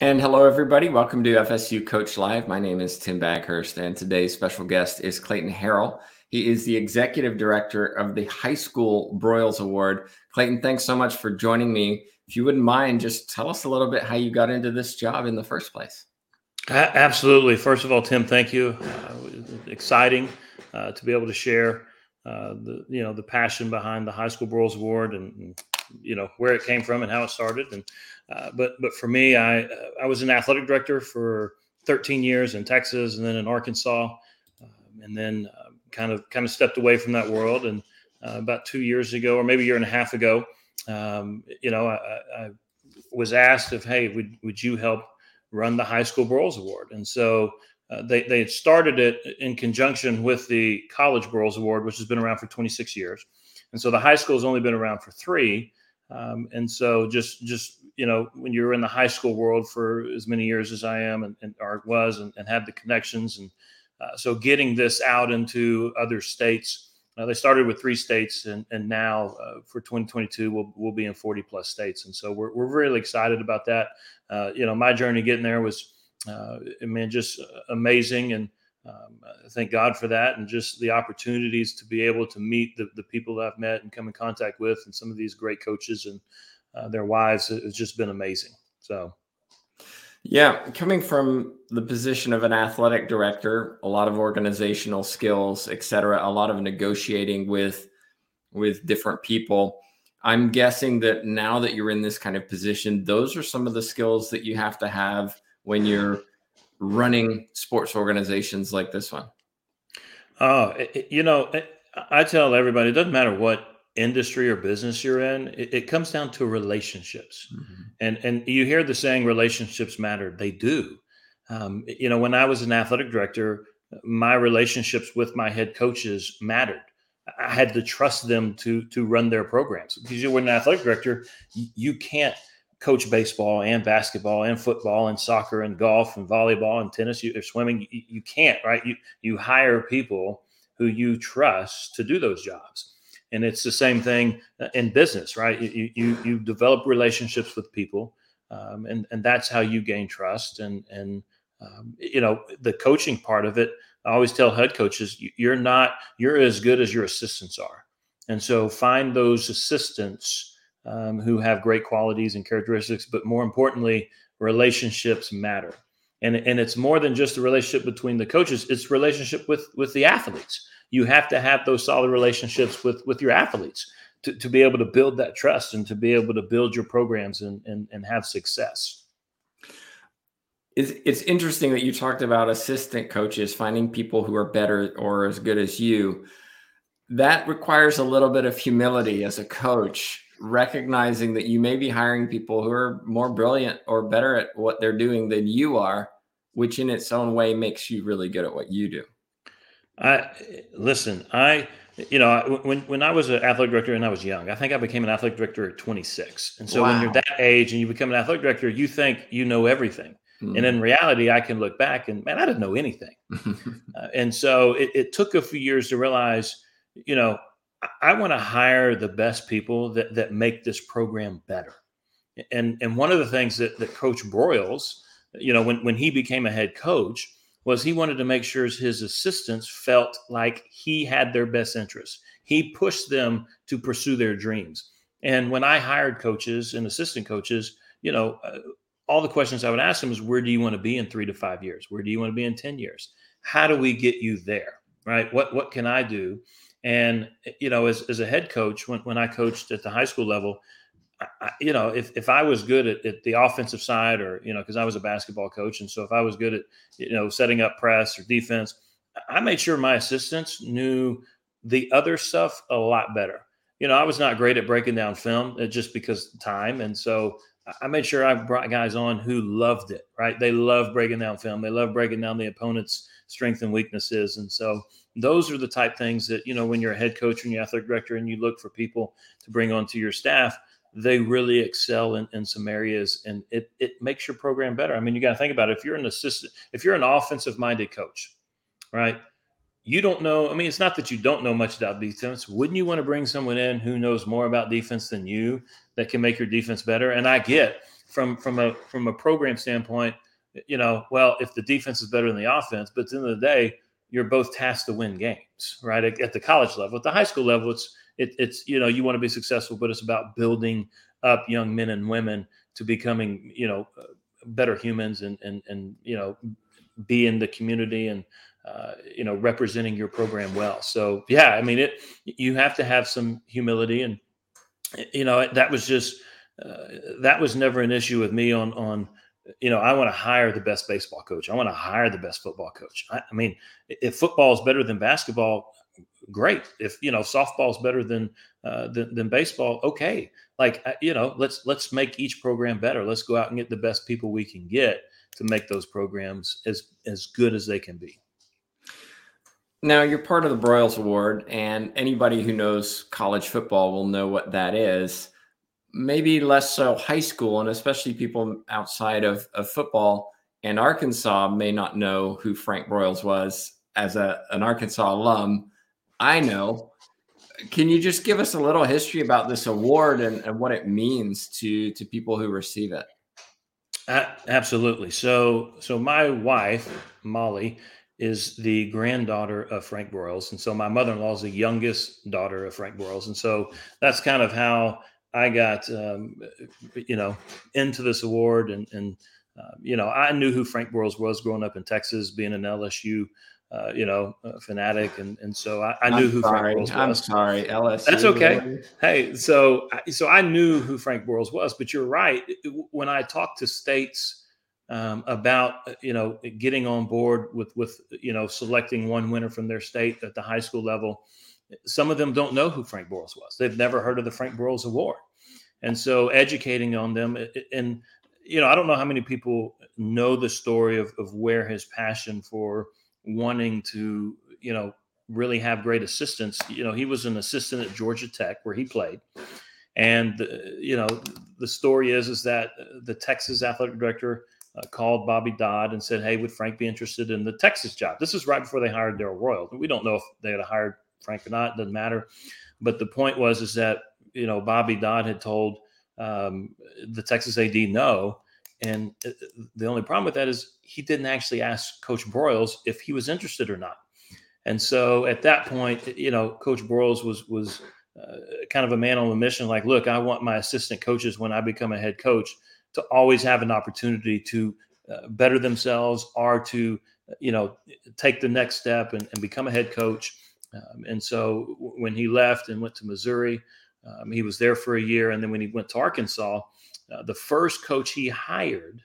And hello, everybody. Welcome to FSU Coach Live. My name is Tim Baghurst, and today's special guest is Clayton Harrell. He is the executive director of the High School Broyles Award. Clayton, thanks so much for joining me. If you wouldn't mind, just tell us a little bit how you got into this job in the first place. Absolutely. First of all, Tim, thank you. Uh, exciting uh, to be able to share uh, the you know the passion behind the High School Broyles Award and, and you know where it came from and how it started. And uh, but but for me, I I was an athletic director for 13 years in Texas and then in Arkansas, um, and then uh, kind of kind of stepped away from that world. And uh, about two years ago, or maybe a year and a half ago, um, you know, I, I, was asked if, hey, would would you help run the High School Broyles Award? And so uh, they they had started it in conjunction with the College Broyles Award, which has been around for 26 years. And so the high school has only been around for three. Um, and so just just you know when you're in the high school world for as many years as I am and, and or was and, and had the connections and uh, so getting this out into other states. Uh, they started with three states, and and now uh, for 2022 we'll we'll be in 40 plus states, and so we're we're really excited about that. Uh, you know, my journey getting there was, uh, I mean, just amazing, and um, thank God for that, and just the opportunities to be able to meet the, the people that I've met and come in contact with, and some of these great coaches and uh, their wives. It's just been amazing. So, yeah, coming from the position of an athletic director, a lot of organizational skills, et cetera, a lot of negotiating with with different people. I'm guessing that now that you're in this kind of position, those are some of the skills that you have to have when you're running sports organizations like this one? Oh, you know, I tell everybody it doesn't matter what industry or business you're in, it, it comes down to relationships. Mm-hmm. And and you hear the saying relationships matter. They do. Um, you know, when I was an athletic director, my relationships with my head coaches mattered. I had to trust them to to run their programs because you're an athletic director, you can't coach baseball and basketball and football and soccer and golf and volleyball and tennis you, or swimming you, you can't right? You you hire people who you trust to do those jobs. And it's the same thing uh, in business right? You you, you develop relationships with people um, and and that's how you gain trust. And and um, you know the coaching part of it i always tell head coaches you're not you're as good as your assistants are. And so find those assistants um, who have great qualities and characteristics, but more importantly, relationships matter. And, and it's more than just a relationship between the coaches, it's relationship with, with the athletes. You have to have those solid relationships with, with your athletes to, to be able to build that trust and to be able to build your programs and, and, and have success. It's, it's interesting that you talked about assistant coaches finding people who are better or as good as you. That requires a little bit of humility as a coach recognizing that you may be hiring people who are more brilliant or better at what they're doing than you are, which in its own way makes you really good at what you do. I listen, I you know, when when I was an athletic director and I was young, I think I became an athletic director at 26. And so wow. when you're that age and you become an athletic director, you think you know everything. Mm-hmm. And in reality, I can look back and man, I didn't know anything. uh, and so it, it took a few years to realize, you know, I want to hire the best people that that make this program better. And and one of the things that that Coach Broyles, you know, when when he became a head coach, was he wanted to make sure his assistants felt like he had their best interests. He pushed them to pursue their dreams. And when I hired coaches and assistant coaches, you know, uh, all the questions I would ask them is, where do you want to be in three to five years? Where do you want to be in ten years? How do we get you there? Right? What what can I do? And you know, as, as a head coach, when, when I coached at the high school level, I, you know, if, if I was good at, at the offensive side, or you know, because I was a basketball coach, and so if I was good at you know setting up press or defense, I made sure my assistants knew the other stuff a lot better. You know, I was not great at breaking down film uh, just because time, and so I made sure I brought guys on who loved it. Right, they love breaking down film. They love breaking down the opponent's strengths and weaknesses, and so those are the type things that you know when you're a head coach and you're athletic director and you look for people to bring onto your staff they really excel in, in some areas and it, it makes your program better. I mean you got to think about it. If you're an assistant if you're an offensive minded coach right you don't know i mean it's not that you don't know much about defense. Wouldn't you want to bring someone in who knows more about defense than you that can make your defense better? And i get from from a from a program standpoint, you know, well, if the defense is better than the offense, but at the end of the day, you're both tasked to win games, right? At, at the college level, at the high school level, it's it, it's you know you want to be successful, but it's about building up young men and women to becoming you know better humans and and and you know be in the community and uh, you know representing your program well. So yeah, I mean it. You have to have some humility, and you know that was just uh, that was never an issue with me on on you know, I want to hire the best baseball coach. I want to hire the best football coach. I, I, mean, if football is better than basketball, great. If you know softball is better than, uh, than than baseball, okay. Like uh, you know, let's let's make each program better. Let's go out and get the best people we can get to make those programs as as good as they can be. Now you're part of the Broyles Award, and anybody who knows college football will know what that is maybe less so high school, and especially people outside of, of football and Arkansas may not know who Frank Broyles was as a, an Arkansas alum. I know. Can you just give us a little history about this award and, and what it means to to people who receive it? Uh, absolutely. So, so my wife Molly is the granddaughter of Frank Broyles, and so my mother-in-law is the youngest daughter of Frank Broyles, and so that's kind of how I got um, you know into this award, and and uh, you know I knew who Frank Broyles was growing up in Texas, being an LSU. Uh, you know, fanatic, and and so I, I knew I'm who sorry. Frank Broyles was. I'm sorry, LSU. That's okay. Hey, so so I knew who Frank Broyles was, but you're right. When I talked to states um, about uh, you know getting on board with with you know selecting one winner from their state at the high school level, some of them don't know who Frank Broyles was. They've never heard of the Frank Broyles Award. And so educating on them and you know, I don't know how many people know the story of, of where his passion for wanting to, you know, really have great assistants. You know, he was an assistant at Georgia Tech where he played. And, you know, the story is, is that the Texas athletic director uh, called Bobby Dodd and said, Hey, would Frank be interested in the Texas job? This is right before they hired Darrell Royal. We don't know if they had hired Frank or not. Doesn't matter. But the point was is that you know Bobby Dodd had told um, the Texas AD no, and uh, the only problem with that is he didn't actually ask Coach Broyles if he was interested or not. And so at that point, you know, Coach Broyles was was uh, kind of a man on a mission. Like, look, I want my assistant coaches when I become a head coach to always have an opportunity to uh, better themselves or to you know take the next step and, and become a head coach um, and so when he left and went to Missouri, um, he was there for a year. And then when he went to Arkansas, uh, the first coach he hired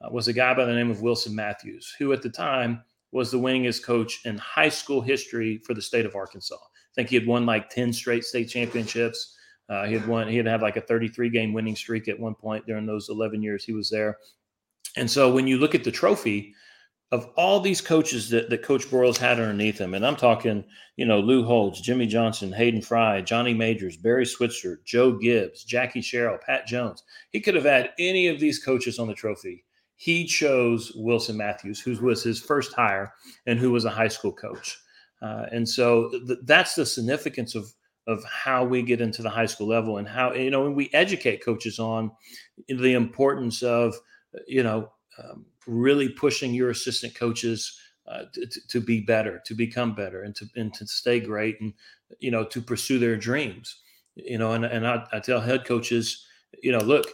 uh, was a guy by the name of Wilson Matthews, who at the time was the winningest coach in high school history for the state of Arkansas. I think he had won like 10 straight state championships. Uh, he had won, he had had like a 33 game winning streak at one point during those 11 years he was there. And so when you look at the trophy, of all these coaches that, that Coach Broyles had underneath him, and I'm talking, you know, Lou Holtz, Jimmy Johnson, Hayden Fry, Johnny Majors, Barry Switzer, Joe Gibbs, Jackie Sherrill, Pat Jones. He could have had any of these coaches on the trophy. He chose Wilson Matthews, who was his first hire and who was a high school coach. Uh, and so th- that's the significance of of how we get into the high school level and how you know we educate coaches on the importance of you know um, really pushing your assistant coaches uh, to, to, be better, to become better, and to and to stay great, and you know to pursue their dreams. You know, and and I, I tell head coaches, you know, look,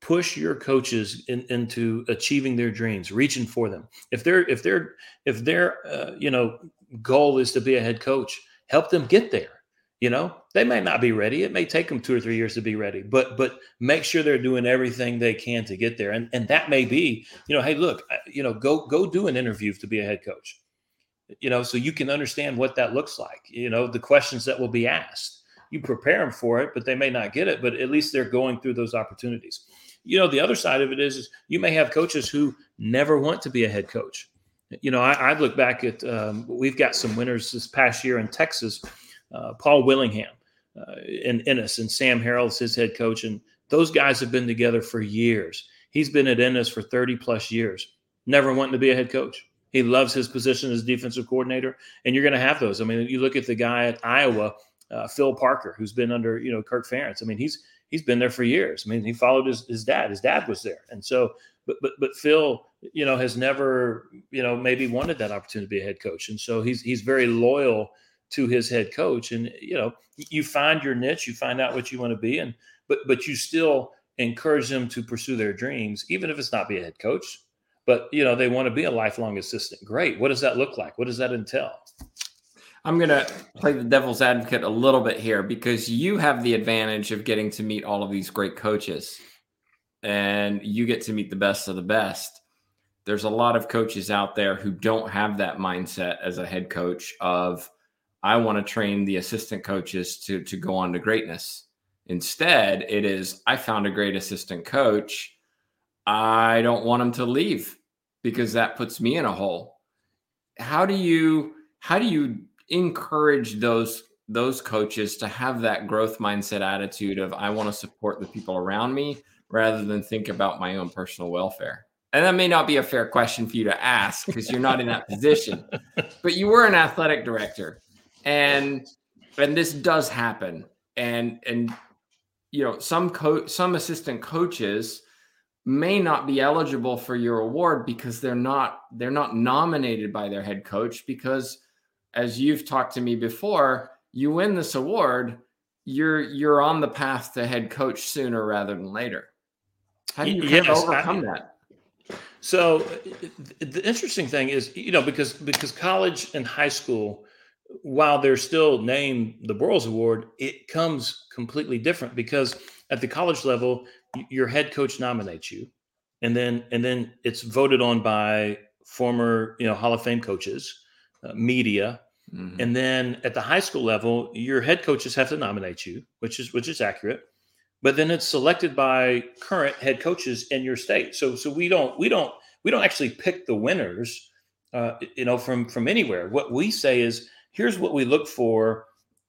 push your coaches in, into achieving their dreams, reaching for them. If they're if they're if their uh, you know goal is to be a head coach, help them get there. You know, they may not be ready. It may take them two or three years to be ready, but but make sure they're doing everything they can to get there. And and that may be, you know, hey, look, you know, go go do an interview to be a head coach. You know, so you can understand what that looks like. You know, the questions that will be asked. You prepare them for it, but they may not get it. But at least they're going through those opportunities. You know, the other side of it is, is you may have coaches who never want to be a head coach. You know, I, I look back at um, we've got some winners this past year in Texas Paul Willingham uh, in Ennis, and Sam Harrell's his head coach. And those guys have been together for years. He's been at Ennis for 30 plus years, never wanting to be a head coach. He loves his position as defensive coordinator, and you're going to have those. I mean, you look at the guy at Iowa, uh, Phil Parker, who's been under you know Kirk Ferentz. I mean, he's he's been there for years. I mean, he followed his, his dad. His dad was there, and so but but but Phil, you know, has never you know maybe wanted that opportunity to be a head coach, and so he's he's very loyal to his head coach. And you know, you find your niche, you find out what you want to be, and but but you still encourage them to pursue their dreams, even if it's not be a head coach. But you know, they want to be a lifelong assistant. Great. What does that look like? What does that entail? I'm going to play the devil's advocate a little bit here because you have the advantage of getting to meet all of these great coaches and you get to meet the best of the best. There's a lot of coaches out there who don't have that mindset as a head coach of I want to train the assistant coaches to to go on to greatness. Instead, it is I found a great assistant coach. I don't want him to leave because that puts me in a hole. How do you how do you encourage those those coaches to have that growth mindset attitude of I want to support the people around me rather than think about my own personal welfare. And that may not be a fair question for you to ask because you're not in that position. But you were an athletic director and and this does happen. And and you know, some co- some assistant coaches may not be eligible for your award because they're not they're not nominated by their head coach because as you've talked to me before, you win this award, you're you're on the path to head coach sooner rather than later. How do you yes, overcome I, that? So the interesting thing is, you know, because because college and high school, while they're still named the Broyles Award, it comes completely different because at the college level, your head coach nominates you, and then and then it's voted on by former you know Hall of Fame coaches, uh, media, Mm-hmm. And then at the high school level, your head coaches have to nominate you, which is which is accurate. But then it's selected by current head coaches in your state. So so we don't we don't we don't actually pick the winners, uh, you know, from from anywhere. What we say is here's what we look for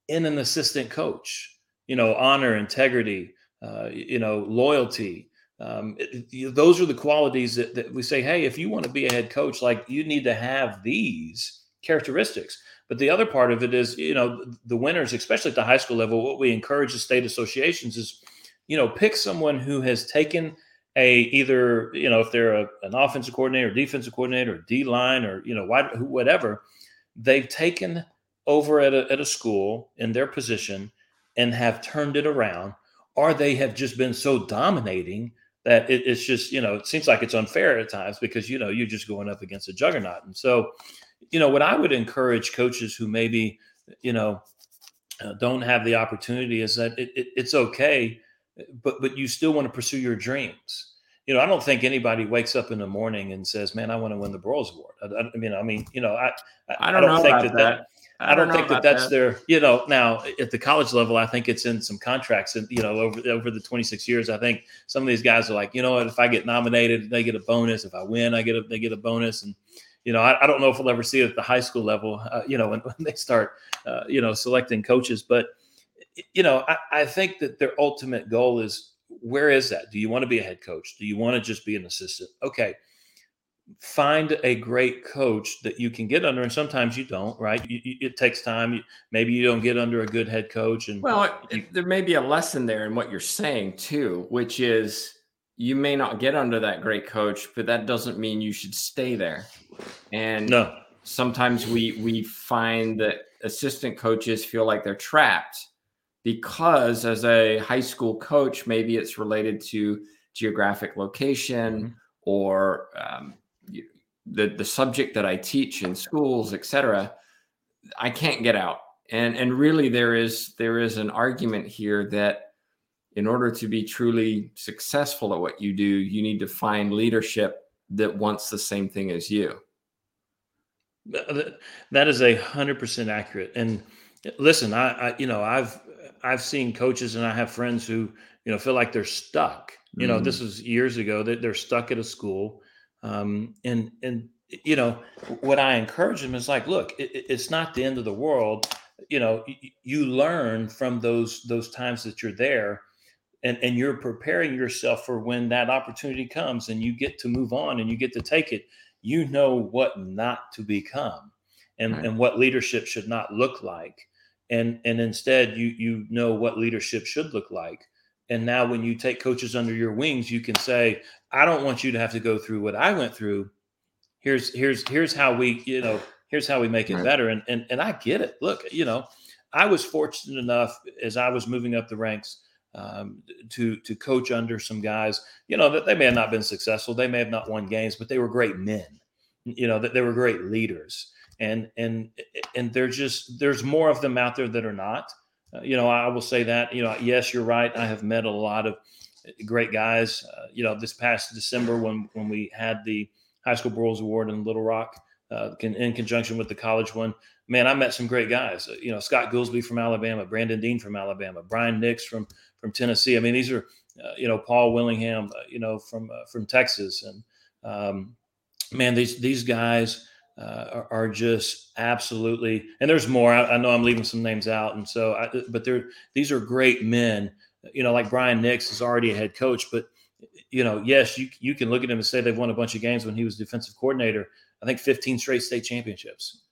in an assistant coach. You know, honor, integrity, uh, you know, loyalty. Um, it, those are the qualities that, that we say. Hey, if you want to be a head coach, like you need to have these characteristics. But the other part of it is, you know, the winners, especially at the high school level, what we encourage the state associations is, you know, pick someone who has taken a either, you know, if they're a, an offensive coordinator, or defensive coordinator, D line, or you know, whatever, they've taken over at a, at a school in their position and have turned it around, or they have just been so dominating that it, it's just, you know, it seems like it's unfair at times because you know you're just going up against a juggernaut, and so you know, what I would encourage coaches who maybe, you know, uh, don't have the opportunity is that it, it, it's okay, but but you still want to pursue your dreams. You know, I don't think anybody wakes up in the morning and says, "Man, I want to win the Broyles Award." I, I mean, I mean, you know, I I don't, I don't think that, that, that I don't, think that that's that. their, you know, now at the college level, I think it's in some contracts and, you know, over, over the 26 years, I think some of these guys are like, you know what, if I get nominated, they get a bonus. If I win, I get a, they get a bonus. And, you know, I, I, don't know if we'll ever see it at the high school level, uh, you know, when, when, they start, uh, you know, selecting coaches. But, you know, I, I, think that their ultimate goal is where is that? Do you want to be a head coach? Do you want to just be an assistant? Okay. Find a great coach that you can get under, and sometimes you don't. Right? You, you, it takes time. maybe you don't get under a good head coach, and well, you, there may be a lesson there in what you're saying too, which is you may not get under that great coach, but that doesn't mean you should stay there. And no. sometimes we we find that assistant coaches feel like they're trapped because as a high school coach, maybe it's related to geographic location mm-hmm. or um, the the subject that I teach in schools, etc. I can't get out, and and really there is there is an argument here that in order to be truly successful at what you do, you need to find leadership that wants the same thing as you. That is a hundred percent accurate. And listen, I, I, you know, I've, I've seen coaches and I have friends who, you know, feel like they're stuck. You mm-hmm. know, this was years ago that they're stuck at a school. Um, and, and, you know, what I encourage them is like, look, it, it's not the end of the world. You know, you, you learn from those, those times that you're there and, and you're preparing yourself for when that opportunity comes and you get to move on and you get to take it you know what not to become and, right. and what leadership should not look like and and instead you you know what leadership should look like And now, when you take coaches under your wings, you can say, "I don't want you to have to go through what I went through. Here's here's here's how we, you know, here's how we make it better." And and and I get it. Look, you know, I was fortunate enough as I was moving up the ranks um, to to coach under some guys. You know that they may have not been successful, they may have not won games, but they were great men. You know that they were great leaders, and and and there's just there's more of them out there that are not. Uh, you know, I will say that. You know, yes, you're right. I have met a lot of great guys. Uh, you know, this past December when when we had the High School Broyles Award in Little Rock, uh, can, in conjunction with the college one, man, I met some great guys. Uh, you know, Scott Goolsby from Alabama, Brandon Dean from Alabama, Brian Nix from from Tennessee. I mean, these are uh, you know Paul Willingham, you know from from Texas, and um, man, these these guys uh, are, are, just absolutely. And there's more. I, I, know I'm leaving some names out, and so, I, but they're these are great men. You know, like Brian Nix is already a head coach, but you know, yes, you you can look at him and say they've won a bunch of games when he was defensive coordinator. I think 15 straight state championships.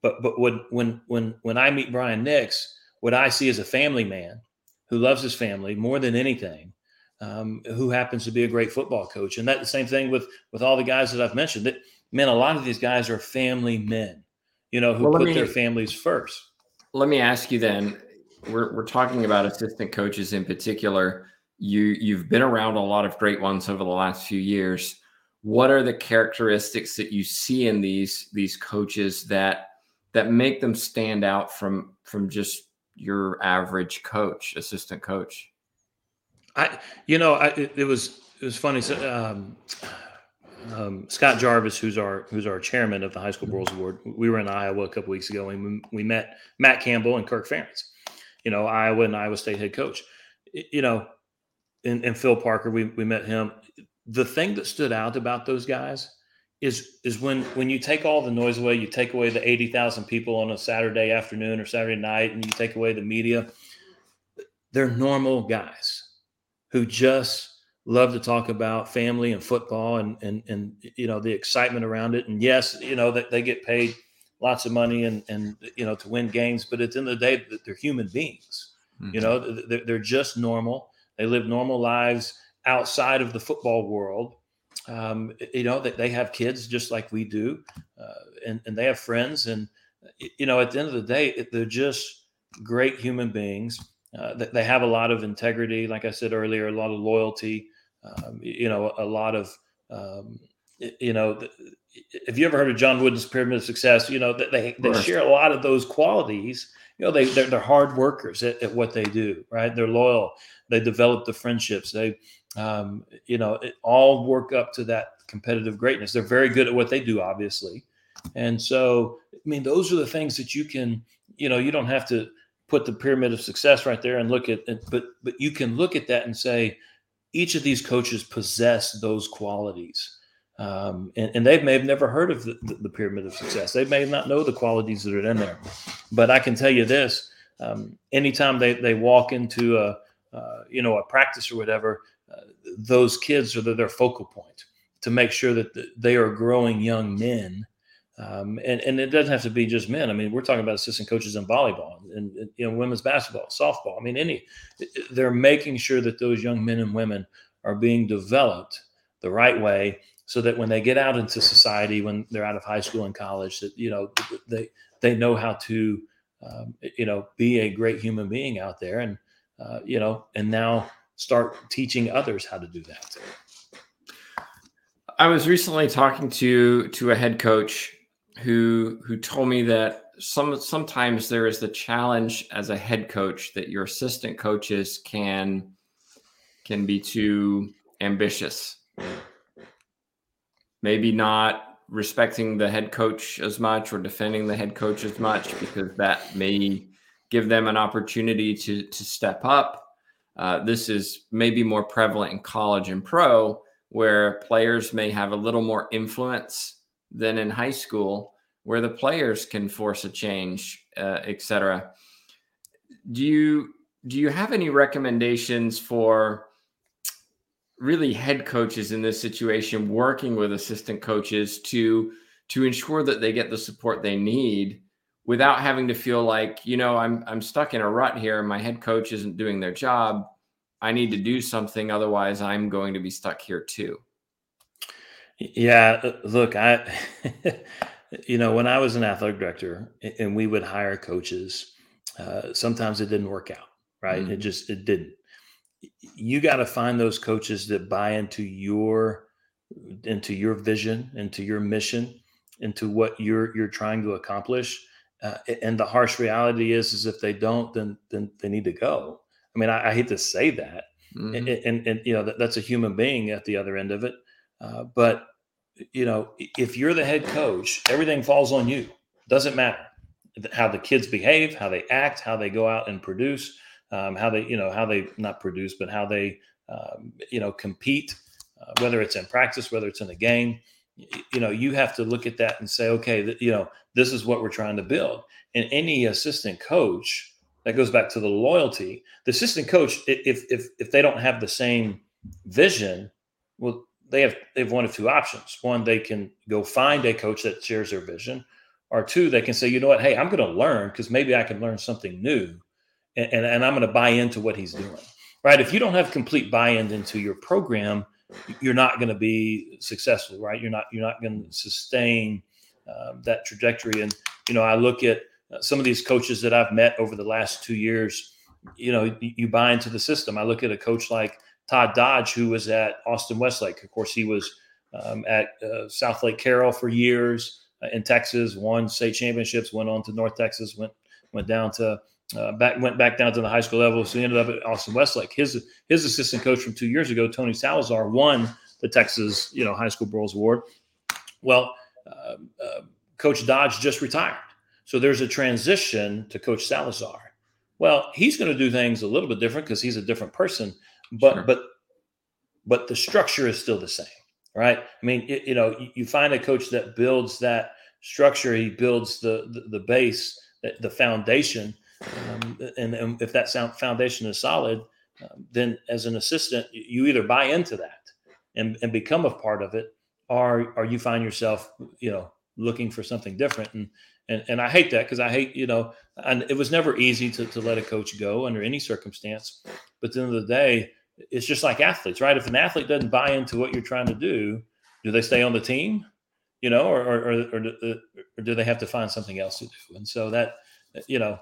But but when when when when I meet Brian Nix, what I see is a family man who loves his family more than anything um, who happens to be a great football coach. And that the same thing with with all the guys that I've mentioned. That man, a lot of these guys are family men, you know, who well, put me, their families first. Let me ask you then. We're we're talking about assistant coaches in particular. You you've been around a lot of great ones over the last few years. What are the characteristics that you see in these these coaches that that make them stand out from from just your average coach, assistant coach? I, you know, I, it, it, was it was funny. So, um, um, Scott Jarvis, who's our who's our chairman of the High School Broyles Award, we were in Iowa a couple weeks ago, and we, we met Matt Campbell and Kirk Ferentz. You know, Iowa and Iowa State head coach. You know, and, and Phil Parker, we we met him. The thing that stood out about those guys is is when when you take all the noise away, you take away the eighty thousand people on a Saturday afternoon or Saturday night, and you take away the media. They're normal guys who just love to talk about family and football and and and you know the excitement around it. And yes, you know that they, they get paid lots of money and and you know to win games, but at the end of the day, they're human beings. Mm-hmm. You know, they're, they're just normal. They live normal lives outside of the football world. Um, you know, that they, they have kids just like we do, uh, and and they have friends. And you know, at the end of the day, they're just great human beings uh, they have a lot of integrity, like I said earlier, a lot of loyalty, um, you know, a lot of, um, you know, if you ever heard of John Wooden's Pyramid of Success, you know, they, they share a lot of those qualities. You know, they, they're, they're hard workers at, at, what they do, right? They're loyal. They develop the friendships. They, um, you know, all work up to that competitive greatness. They're very good at what they do, obviously. And so, I mean, those are the things that you can, you know, you don't have to, put the pyramid of success right there and look at it but but you can look at that and say each of these coaches possess those qualities. Um, and, and, they may have never heard of the, the, pyramid of success. They may not know the qualities that are in there. But i can tell you this um, anytime they, they walk into a uh, you know a practice or whatever uh, those kids are the, their focal point to make sure that the, they are growing young men um, and, and it doesn't have to be just men. I mean, we're talking about assistant coaches in volleyball and, you know women's basketball, softball. I mean, any they're making sure that those young men and women are being developed the right way, so that when they get out into society, when they're out of high school and college, that you know they they know how to um, you know be a great human being out there, and uh, you know, and now start teaching others how to do that. I was recently talking to to a head coach who who told me that some sometimes there is the challenge as a head coach that your assistant coaches can can be too ambitious. Maybe not respecting the head coach as much or defending the head coach as much because that may give them an opportunity to to step up. Uh, this is maybe more prevalent in college and pro, where players may have a little more influence than in high school where the players can force a change, uh, etc. Do you do you have any recommendations for really head coaches in this situation working with assistant coaches to to ensure that they get the support they need without having to feel like you know I'm I'm stuck in a rut here my head coach isn't doing their job I need to do something. Otherwise, I'm going to be stuck here too. Yeah. Uh, look, I, you know, when I was an athletic director and we would hire coaches, uh, sometimes it didn't work out, right? Mm-hmm. It just, it didn't. You got to find those coaches that buy into your, into your vision, into your mission, into what you're, you're trying to accomplish. Uh, and the harsh reality is, is if they don't, then, then they need to go. I mean, I, I hate to say that, mm-hmm. and, and, and, you know that, that's a human being at the other end of it. Uh, but you know, if you're the head coach, everything falls on you. Doesn't matter how the kids behave, how they act, how they go out and produce, um, how they, you know, how they not produce, but how they, um, you know, compete, uh, whether it's in practice, whether it's in a game. You know, you have to look at that and say, okay, th- you know, this is what we're trying to build. And any assistant coach, that goes back to the loyalty. The assistant coach, if if if they don't have the same vision, well, they have they have one of two options. One, they can go find a coach that shares their vision, or two, they can say, you know what, hey, I'm going to learn because maybe I can learn something new, and, and, and I'm going to buy into what he's doing. Right? If you don't have complete buy-in into your program, you're not going to be successful. Right? You're not you're not going to sustain um, that trajectory. And you know, I look at uh, some of these coaches that I've met over the last two years. You know, you, you buy into the system. I look at a coach like Todd Dodge, who was at Austin Westlake. Of course, he was um, at uh, Southlake Carroll for years uh, in Texas, won state championships, went on to North Texas, went went down to uh, back went back down to the high school level. So he ended up at Austin Westlake. His his assistant coach from two years ago, Tony Salazar, won the Texas you know high school Broyles Award. Well, uh, uh, Coach Dodge just retired, so there's a transition to Coach Salazar. Well, he's going to do things a little bit different because he's a different person but sure. but but the structure is still the same, right? I mean, it, you know, you, you, find a coach that builds that structure, he builds the the, the base, the foundation, um, and, and, if that sound foundation is solid, um, then as an assistant, you either buy into that and, and become a part of it, or or you find yourself, you know, looking for something different. And and and I hate that because I hate, you know, and it was never easy to, to let a coach go under any circumstance. But at the end of the day, it's just like athletes, right? If an athlete doesn't buy into what you're trying to do, do they stay on the team? You know, or or, or, or, or do they have to find something else to do? And so that, you know,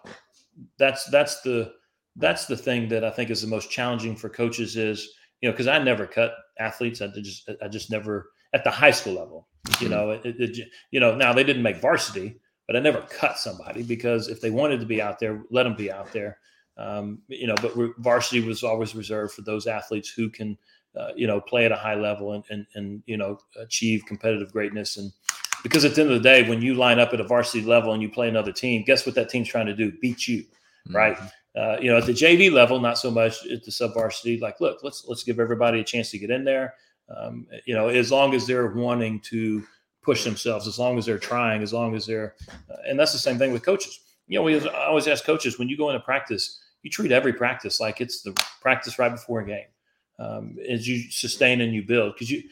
that's that's the that's the thing that I think is the most challenging for coaches is, you know, because I never cut athletes. I just I just never at the high school level. You mm-hmm. know, it, it, you know, now they didn't make varsity, but I never cut somebody because if they wanted to be out there, let them be out there. Um, you know, but varsity was always reserved for those athletes who can, uh, you know, play at a high level and, and, and, you know, achieve competitive greatness. And because at the end of the day, when you line up at a varsity level and you play another team, guess what that team's trying to do? Beat you, mm-hmm. right? Uh, you know, at the JV level, not so much at the sub varsity. Like, look, let's let's give everybody a chance to get in there. Um, you know, as long as they're wanting to push themselves, as long as they're trying, as long as they're, uh, and that's the same thing with coaches. You know, we always ask coaches when you go into practice, you treat every practice like it's the practice right before a game. Um, as you sustain and you build, because you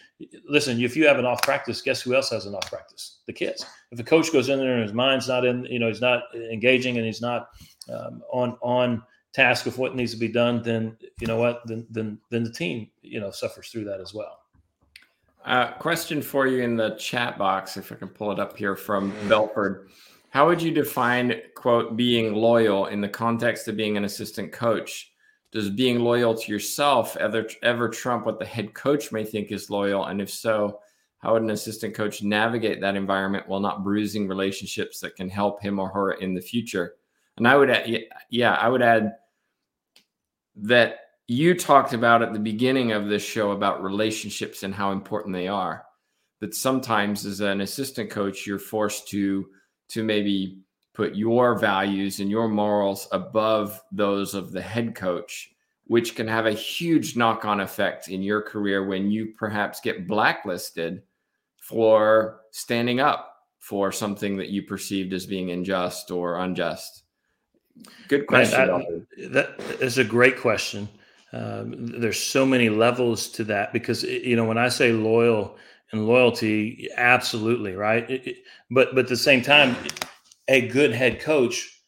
listen, if you have an off practice, guess who else has an off practice? The kids. If a coach goes in there and his mind's not in, you know, he's not engaging and he's not um, on on task of what needs to be done, then you know what, then then then the team, you know, suffers through that as well. Uh, question for you in the chat box, if I can pull it up here from Belford. How would you define, quote, being loyal in the context of being an assistant coach? Does being loyal to yourself ever, ever trump what the head coach may think is loyal? And if so, how would an assistant coach navigate that environment while not bruising relationships that can help him or her in the future? And I would, add, yeah, I would add that you talked about at the beginning of this show about relationships and how important they are. That sometimes, as an assistant coach, you're forced to to maybe put your values and your morals above those of the head coach, which can have a huge knock on effect in your career when you perhaps get blacklisted for standing up for something that you perceived as being unjust or unjust. Good question. that is a great question. Um, there's so many levels to that because you know when I say loyal and loyalty, absolutely right. It, it, but but at the same time, a good head coach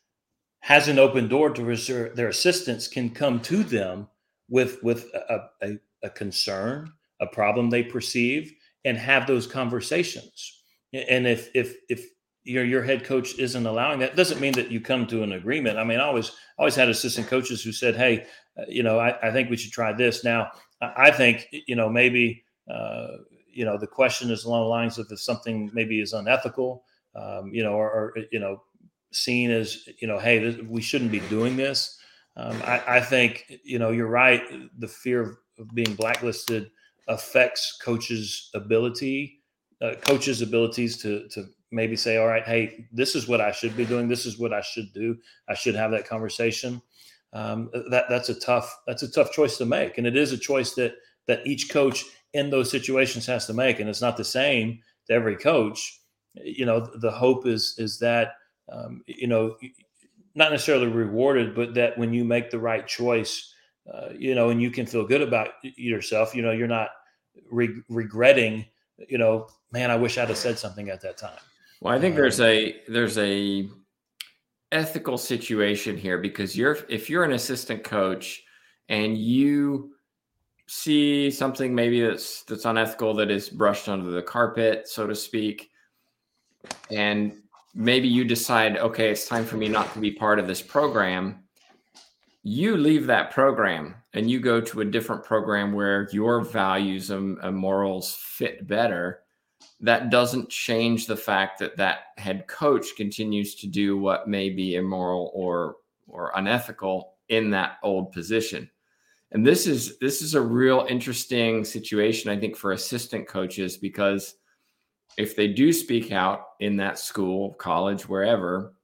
has an open door to reserve their assistants can come to them with with a, a, a concern, a problem they perceive, and have those conversations. And if if if your your head coach isn't allowing that, doesn't mean that you come to an agreement. I mean, I always always had assistant coaches who said, "Hey, uh, you know, I, I think we should try this." Now, I think you know maybe uh, you know the question is along the lines of if something maybe is unethical, um, you know, or, or, you know seen as you know, hey, this, we shouldn't be doing this. Um, I, I, think you know you're right. The fear of being blacklisted affects coaches' ability, uh, coaches' abilities to to maybe say, all right, hey, this is what I should be doing. This is what I should do. I should have that conversation. Um, that that's a tough that's a tough choice to make, and it is a choice that that each coach in those situations has to make, and it's not the same to every coach. You know, the hope is is that um, you know not necessarily rewarded, but that when you make the right choice, uh, you know, and you can feel good about yourself, you know, you're not re- regretting, you know, man, I wish I'd have said something at that time. Well, I think there's um, a there's a ethical situation here because you're if you're an assistant coach and you see something maybe that's that's unethical that is brushed under the carpet, so to speak, and maybe you decide, okay, it's time for me not to be part of this program, you leave that program and you go to a different program where your values and, and morals fit better. That doesn't change the fact that that head coach continues to do what may be immoral or or unethical in that old position. And this is this is a real interesting situation, I think, for assistant coaches because if they do speak out in that school, college, wherever,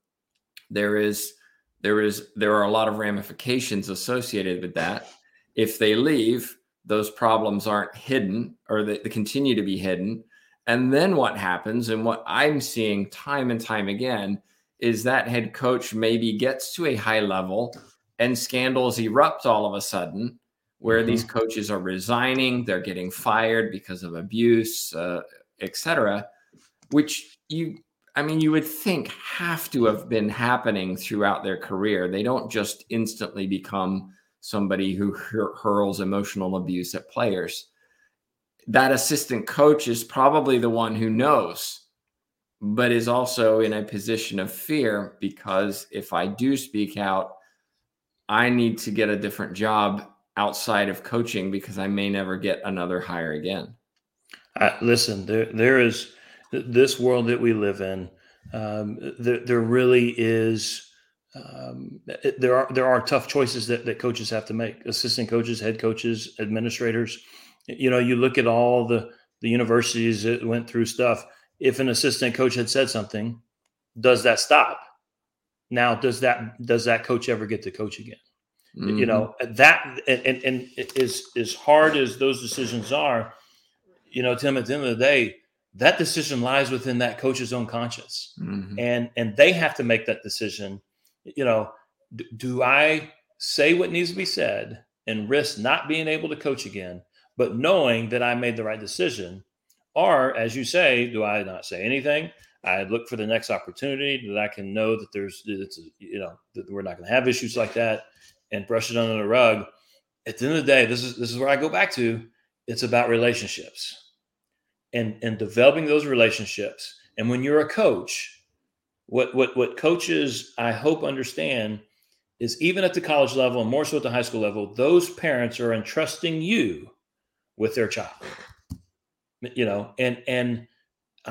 there is there is there are a lot of ramifications associated with that. If they leave, those problems aren't hidden or they, they continue to be hidden. And then what happens, and what I'm seeing time and time again, is that head coach maybe gets to a high level and scandals erupt all of a sudden where mm-hmm. these coaches are resigning, they're getting fired because of abuse, uh, etc., which you I mean, you would think have to have been happening throughout their career. They don't just instantly become somebody who hur- hurls emotional abuse at players. That assistant coach is probably the one who knows, but is also in a position of fear because if I do speak out, I need to get a different job outside of coaching because I may never get another hire again. Uh, listen, there there is this world that we live in. Um, there, there really is. Um, there are there are tough choices that, that coaches have to make. Assistant coaches, head coaches, administrators. You know, you look at all the the universities that went through stuff. If an assistant coach had said something, does that stop? Now, does that does that coach ever get to coach again? Mm-hmm. You know that and, and and as as hard as those decisions are, you know, Tim, at the end of the day, that decision lies within that coach's own conscience. Mm-hmm. And and they have to make that decision. You know, do, do I say what needs to be said and risk not being able to coach again, but knowing that I made the right decision? Or, as you say, do I not say anything? I look for the next opportunity that I can know that there's, it's, you know, that we're not going to have issues like that and brush it under the rug. At the end of the day, this is this is where I go back to. It's about relationships and and developing those relationships. And when you're a coach, what what what coaches I hope understand is even at the college level and more so at the high school level, those parents are entrusting you with their child. You know, and and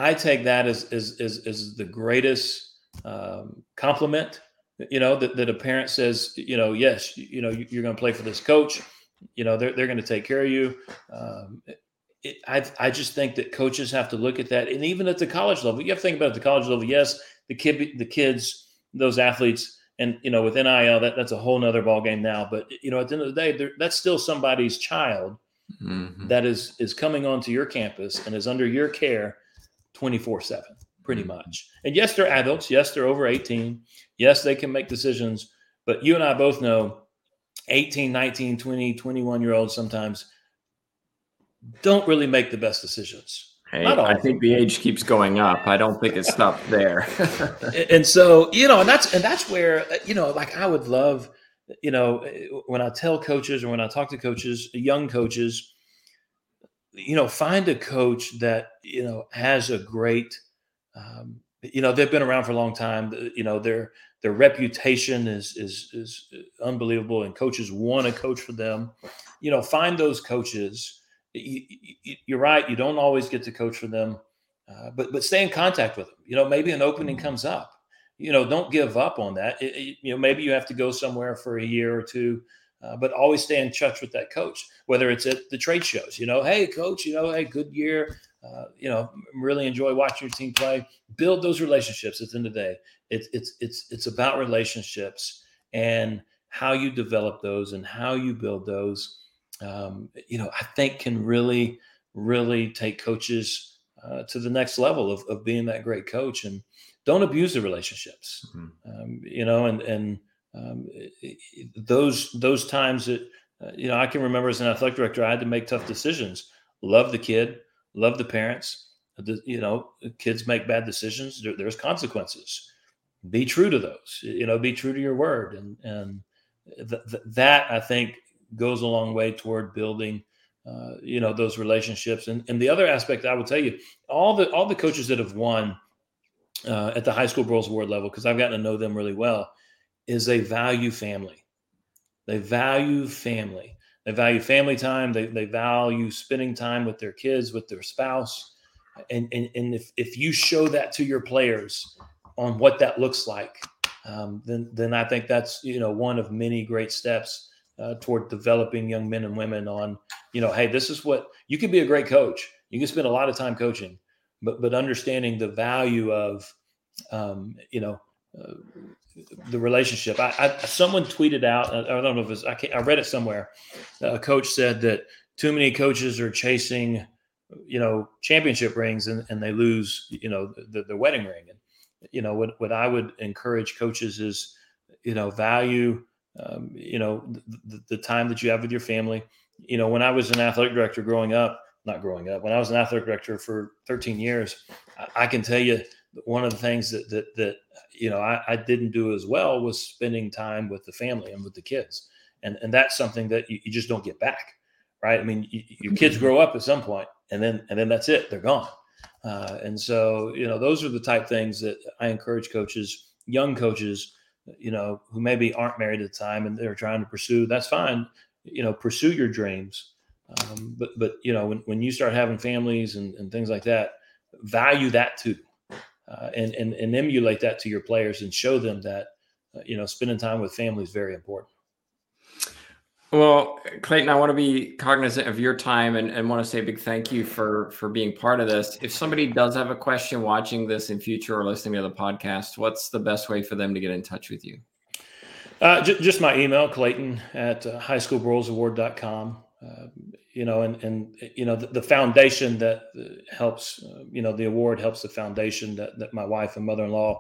I take that as as as, as the greatest um, compliment. You know that, that a parent says, you know, yes, you know, you're going to play for this coach. You know, they're they're going to take care of you. Um, it, I, I just think that coaches have to look at that, and even at the college level, you have to think about the college level. Yes, the kid, the kids, those athletes, and you know, with NIL, that that's a whole nother ball game now. But you know, at the end of the day, that's still somebody's child mm-hmm. that is is coming onto your campus and is under your care, twenty four seven, pretty mm-hmm. much. And yes, they're adults. Yes, they're over eighteen. Yes, they can make decisions. But you and I both know 18, 19, 20, 21 year olds sometimes don't really make the best decisions. Hey, I think the age keeps going up. I don't think it stopped there. and so, you know, and that's and that's where you know, like I would love, you know, when I tell coaches or when I talk to coaches, young coaches, you know, find a coach that you know has a great, um, you know, they've been around for a long time. You know, their their reputation is is is unbelievable, and coaches want to coach for them. You know, find those coaches. You, are right. You don't always get to coach for them, uh, but but stay in contact with them. You know, maybe an opening mm-hmm. comes up. You know, don't give up on that. It, it, you know, maybe you have to go somewhere for a year or two uh, but always stay in touch with that coach, whether it's at the trade shows. You know, hey, coach, you know, hey, good year. Uh, you know, really enjoy watching your team play. Build those relationships. At the end of the day, it's it's it's it's about relationships and how you develop those and how you build those. Um, you know, I think can really really take coaches uh, to the next level of, of being that great coach and don't abuse the relationships. Mm-hmm. Um, you know, and and um, those those times that uh, you know I can remember as an athletic director, I had to make tough decisions. Love the kid, love the parents. The, you know, kids make bad decisions. There, there's consequences. Be true to those. You know, be true to your word, and and th- th- that I think goes a long way toward building. Uh, you know those relationships, and and the other aspect I would tell you, all the all the coaches that have won uh, at the high school Broyles Award level, because I've gotten to know them really well is they value family. They value family. They value family time. They, they value spending time with their kids, with their spouse. And, and, and if, if you show that to your players on what that looks like, um, then, then I think that's, you know, one of many great steps uh, toward developing young men and women on, you know, hey, this is what you can be a great coach. You can spend a lot of time coaching, but, but understanding the value of, um, you know, uh, the relationship. I, I, someone tweeted out. I don't know if it's. I, I read it somewhere. A coach said that too many coaches are chasing, you know, championship rings and, and they lose, you know, the, the wedding ring. And you know what what I would encourage coaches is, you know, value, um, you know, the, the time that you have with your family. You know, when I was an athletic director growing up, not growing up, when I was an athletic director for 13 years, I, I can tell you one of the things that that that you know I, I, didn't do as well was spending time with the family and with the kids, and and that's something that you, you just don't get back, right? I mean, you, your kids mm-hmm. grow up at some point, and then and then that's it, they're gone. Uh, and so you know those are the type things that I encourage coaches, young coaches, you know, who maybe aren't married at the time and they're trying to pursue. That's fine, you know, pursue your dreams. Um, but but you know when, when you start having families and, and things like that, value that too uh, and, and and emulate that to your players and show them that uh, you know spending time with family is very important. Well, Clayton, I want to be cognizant of your time and, and want to say a big thank you for for being part of this. If somebody does have a question watching this in future or listening to the podcast, what's the best way for them to get in touch with you? Uh, j- just my email, Clayton at uh, highschoolbroylesaward.com. Uh, you know, and and you know the, the foundation that uh, helps, uh, you know, the award helps the foundation that that my wife and mother-in-law,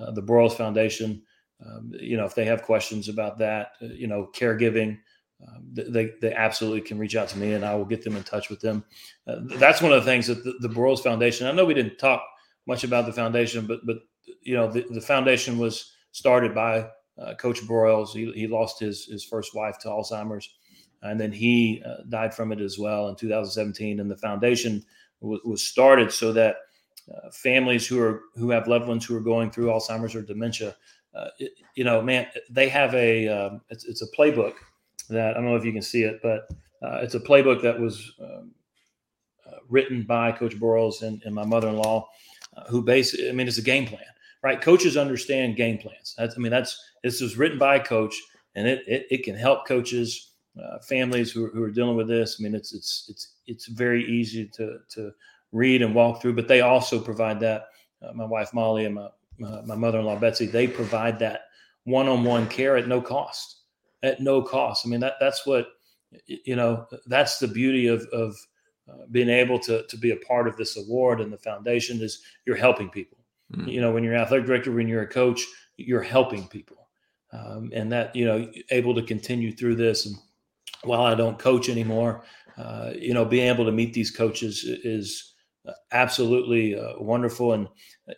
uh, the Broyles Foundation, um, you know, if they have questions about that, uh, you know, caregiving, um, they they absolutely can reach out to me, and I will get them in touch with them. Uh, that's one of the things that the, the Broyles Foundation. I know we didn't talk much about the foundation, but but you know, the, the foundation was started by Coach Broyles. He, he lost his his first wife to Alzheimer's and then he uh, died from it as well in 2017. And the foundation w- was started so that uh, families who are who have loved ones who are going through Alzheimer's or dementia, uh, it, you know, man, they have a um, it's, it's, a playbook that I don't know if you can see it, but uh, it's a playbook that was um, uh, written by Coach Broyles and, and my mother-in-law, uh, who basically, I mean, it's a game plan, right? Coaches understand game plans. That's, I mean, that's this was written by a coach, and it, it, it can help coaches uh, families who, who are dealing with this. I mean, it's it's it's it's very easy to to read and walk through, but they also provide that. Uh, my wife Molly and my my, my mother-in-law Betsy, they provide that one-on-one care at no cost. At no cost. I mean, that that's what you know. That's the beauty of of uh, being able to to be a part of this award and the foundation is you're helping people. Mm. You know, when you're an athletic director, when you're a coach, you're helping people, um, and that you know able to continue through this and while I don't coach anymore, uh, you know, being able to meet these coaches is absolutely uh, wonderful. And,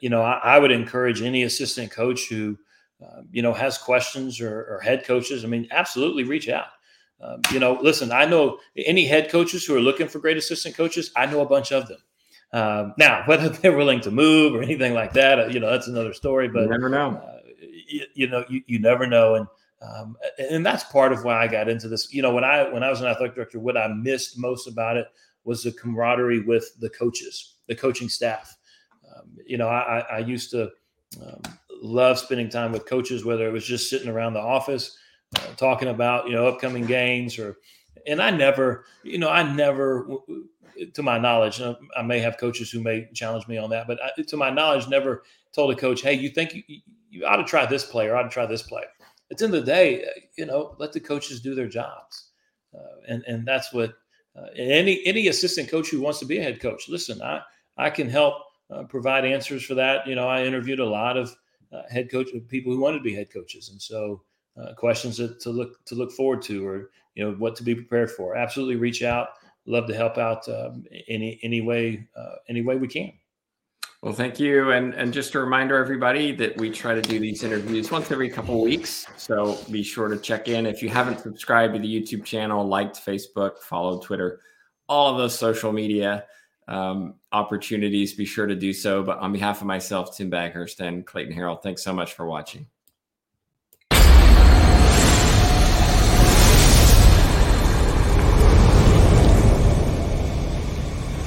you know, I, I, would encourage any assistant coach who uh, you know, has questions or, or, head coaches, I mean, absolutely reach out. Um, you know, listen, I know any head coaches who are looking for great assistant coaches. I know a bunch of them. Um, now, whether they're willing to move or anything like that, uh, you know, that's another story. But you never know. Uh, you, you, know, you, you never know, and um, and that's part of why I got into this. You know, when I when I was an athletic director, what I missed most about it was the camaraderie with the coaches, the coaching staff. Um, you know, I, I used to um, love spending time with coaches, whether it was just sitting around the office uh, talking about you know upcoming games or. And I never, you know, I never, to my knowledge, I may have coaches who may challenge me on that, but I, to my knowledge, never told a coach, "Hey, you think you, you ought to try this play or ought to try this play." At the end of the day, you know, let the coaches do their jobs, uh, and and that's what uh, any any assistant coach who wants to be a head coach. Listen, I I can help uh, provide answers for that. You know, I interviewed a lot of uh, head coach people who wanted to be head coaches, and so uh, questions to, to, look to look forward to, or you know, what to be prepared for. Absolutely, reach out. Love to help out um, any any way uh, any way we can. Well, thank you, and and just a reminder, everybody, that we try to do these interviews once every couple weeks. So be sure to check in. If you haven't subscribed to the YouTube channel, liked Facebook, followed Twitter, all of those social media um, opportunities, be sure to do so. But on behalf of myself, Tim Baghurst, and Clayton Harrell, thanks so much for watching.